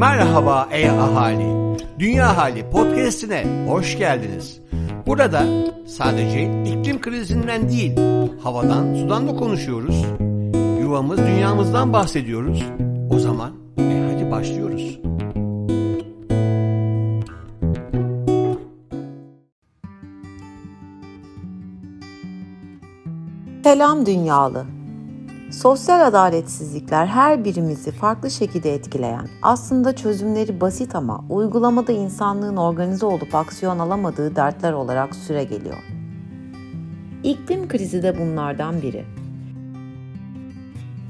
Merhaba ey ahali. Dünya Hali podcast'ine hoş geldiniz. Burada sadece iklim krizinden değil, havadan, sudan da konuşuyoruz. Yuvamız, dünyamızdan bahsediyoruz. O zaman e hadi başlıyoruz. Selam dünyalı. Sosyal adaletsizlikler her birimizi farklı şekilde etkileyen, aslında çözümleri basit ama uygulamada insanlığın organize olup aksiyon alamadığı dertler olarak süre geliyor. İklim krizi de bunlardan biri.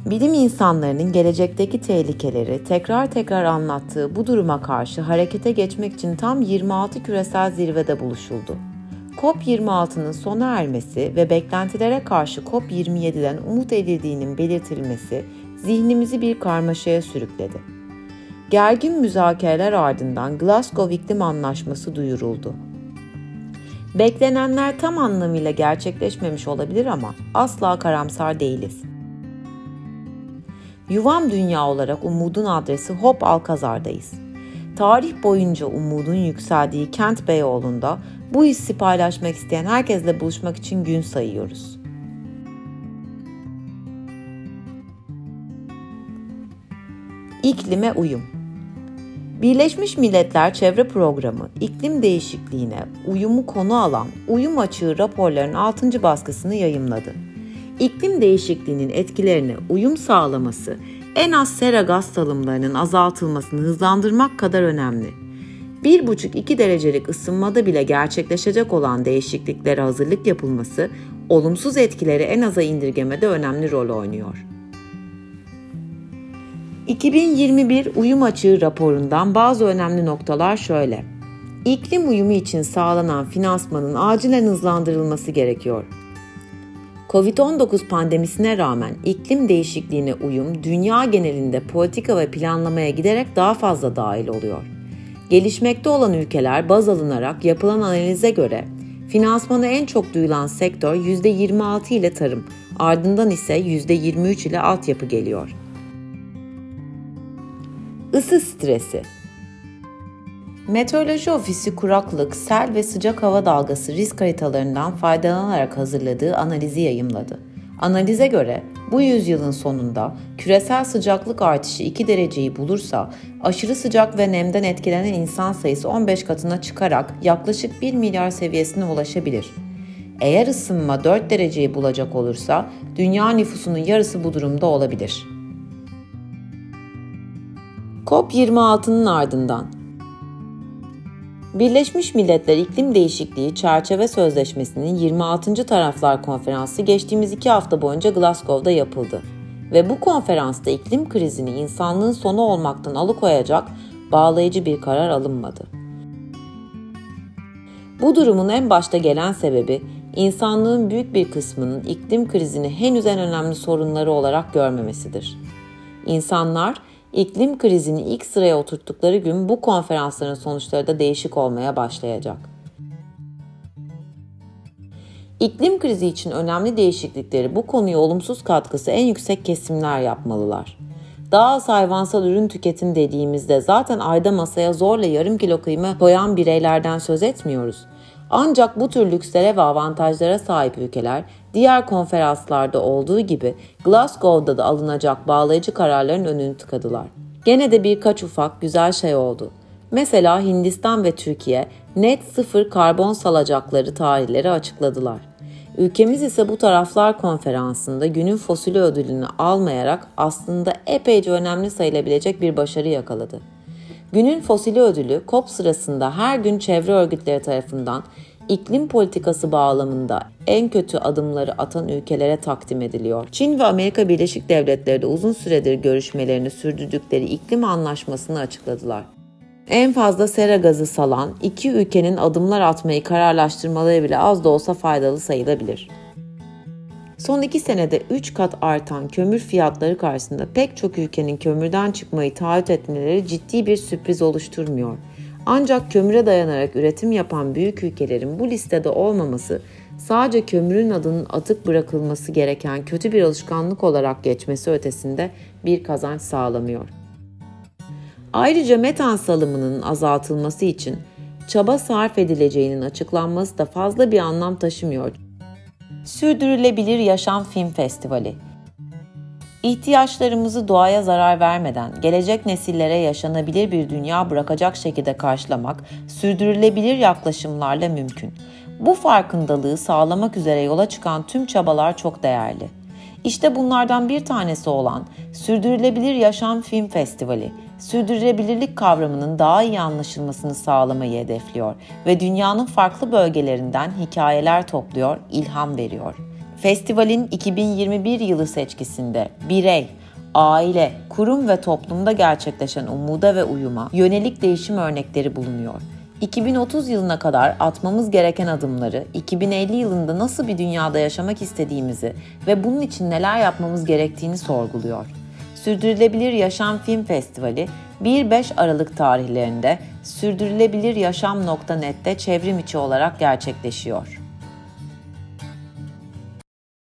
Bilim insanlarının gelecekteki tehlikeleri tekrar tekrar anlattığı bu duruma karşı harekete geçmek için tam 26 küresel zirvede buluşuldu. COP26'nın sona ermesi ve beklentilere karşı COP27'den umut edildiğinin belirtilmesi zihnimizi bir karmaşaya sürükledi. Gergin müzakereler ardından Glasgow İklim Anlaşması duyuruldu. Beklenenler tam anlamıyla gerçekleşmemiş olabilir ama asla karamsar değiliz. Yuvam dünya olarak umudun adresi Hop Alkazar'dayız. Tarih boyunca umudun yükseldiği Kent Beyoğlu'nda bu hissi paylaşmak isteyen herkesle buluşmak için gün sayıyoruz. İklime uyum Birleşmiş Milletler Çevre Programı iklim değişikliğine uyumu konu alan uyum açığı raporların 6. baskısını yayımladı. İklim değişikliğinin etkilerine uyum sağlaması en az sera gaz salımlarının azaltılmasını hızlandırmak kadar önemli. 1,5-2 derecelik ısınmada bile gerçekleşecek olan değişikliklere hazırlık yapılması, olumsuz etkileri en aza indirgemede önemli rol oynuyor. 2021 Uyum Açığı raporundan bazı önemli noktalar şöyle. İklim uyumu için sağlanan finansmanın acilen hızlandırılması gerekiyor. Covid-19 pandemisine rağmen iklim değişikliğine uyum dünya genelinde politika ve planlamaya giderek daha fazla dahil oluyor. Gelişmekte olan ülkeler baz alınarak yapılan analize göre finansmanı en çok duyulan sektör %26 ile tarım, ardından ise %23 ile altyapı geliyor. Isı stresi Meteoroloji Ofisi kuraklık, sel ve sıcak hava dalgası risk haritalarından faydalanarak hazırladığı analizi yayımladı. Analize göre bu yüzyılın sonunda küresel sıcaklık artışı 2 dereceyi bulursa aşırı sıcak ve nemden etkilenen insan sayısı 15 katına çıkarak yaklaşık 1 milyar seviyesine ulaşabilir. Eğer ısınma 4 dereceyi bulacak olursa dünya nüfusunun yarısı bu durumda olabilir. COP26'nın ardından Birleşmiş Milletler İklim Değişikliği Çerçeve Sözleşmesi'nin 26. Taraflar Konferansı geçtiğimiz iki hafta boyunca Glasgow'da yapıldı. Ve bu konferansta iklim krizini insanlığın sonu olmaktan alıkoyacak bağlayıcı bir karar alınmadı. Bu durumun en başta gelen sebebi insanlığın büyük bir kısmının iklim krizini henüz en önemli sorunları olarak görmemesidir. İnsanlar İklim krizini ilk sıraya oturttukları gün bu konferansların sonuçları da değişik olmaya başlayacak. İklim krizi için önemli değişiklikleri bu konuya olumsuz katkısı en yüksek kesimler yapmalılar. Daha az hayvansal ürün tüketim dediğimizde zaten ayda masaya zorla yarım kilo kıyma koyan bireylerden söz etmiyoruz. Ancak bu tür lükslere ve avantajlara sahip ülkeler diğer konferanslarda olduğu gibi Glasgow'da da alınacak bağlayıcı kararların önünü tıkadılar. Gene de birkaç ufak güzel şey oldu. Mesela Hindistan ve Türkiye net sıfır karbon salacakları tarihleri açıkladılar. Ülkemiz ise bu taraflar konferansında günün fosili ödülünü almayarak aslında epeyce önemli sayılabilecek bir başarı yakaladı. Günün fosili ödülü COP sırasında her gün çevre örgütleri tarafından iklim politikası bağlamında en kötü adımları atan ülkelere takdim ediliyor. Çin ve Amerika Birleşik Devletleri de uzun süredir görüşmelerini sürdürdükleri iklim anlaşmasını açıkladılar. En fazla sera gazı salan iki ülkenin adımlar atmayı kararlaştırmaları bile az da olsa faydalı sayılabilir. Son iki senede 3 kat artan kömür fiyatları karşısında pek çok ülkenin kömürden çıkmayı taahhüt etmeleri ciddi bir sürpriz oluşturmuyor. Ancak kömüre dayanarak üretim yapan büyük ülkelerin bu listede olmaması sadece kömürün adının atık bırakılması gereken kötü bir alışkanlık olarak geçmesi ötesinde bir kazanç sağlamıyor. Ayrıca metan salımının azaltılması için çaba sarf edileceğinin açıklanması da fazla bir anlam taşımıyor. Sürdürülebilir Yaşam Film Festivali İhtiyaçlarımızı doğaya zarar vermeden gelecek nesillere yaşanabilir bir dünya bırakacak şekilde karşılamak sürdürülebilir yaklaşımlarla mümkün. Bu farkındalığı sağlamak üzere yola çıkan tüm çabalar çok değerli. İşte bunlardan bir tanesi olan Sürdürülebilir Yaşam Film Festivali, sürdürülebilirlik kavramının daha iyi anlaşılmasını sağlamayı hedefliyor ve dünyanın farklı bölgelerinden hikayeler topluyor, ilham veriyor. Festivalin 2021 yılı seçkisinde birey, aile, kurum ve toplumda gerçekleşen umuda ve uyuma yönelik değişim örnekleri bulunuyor. 2030 yılına kadar atmamız gereken adımları, 2050 yılında nasıl bir dünyada yaşamak istediğimizi ve bunun için neler yapmamız gerektiğini sorguluyor. Sürdürülebilir Yaşam Film Festivali 1-5 Aralık tarihlerinde sürdürülebiliryaşam.net'te çevrim içi olarak gerçekleşiyor.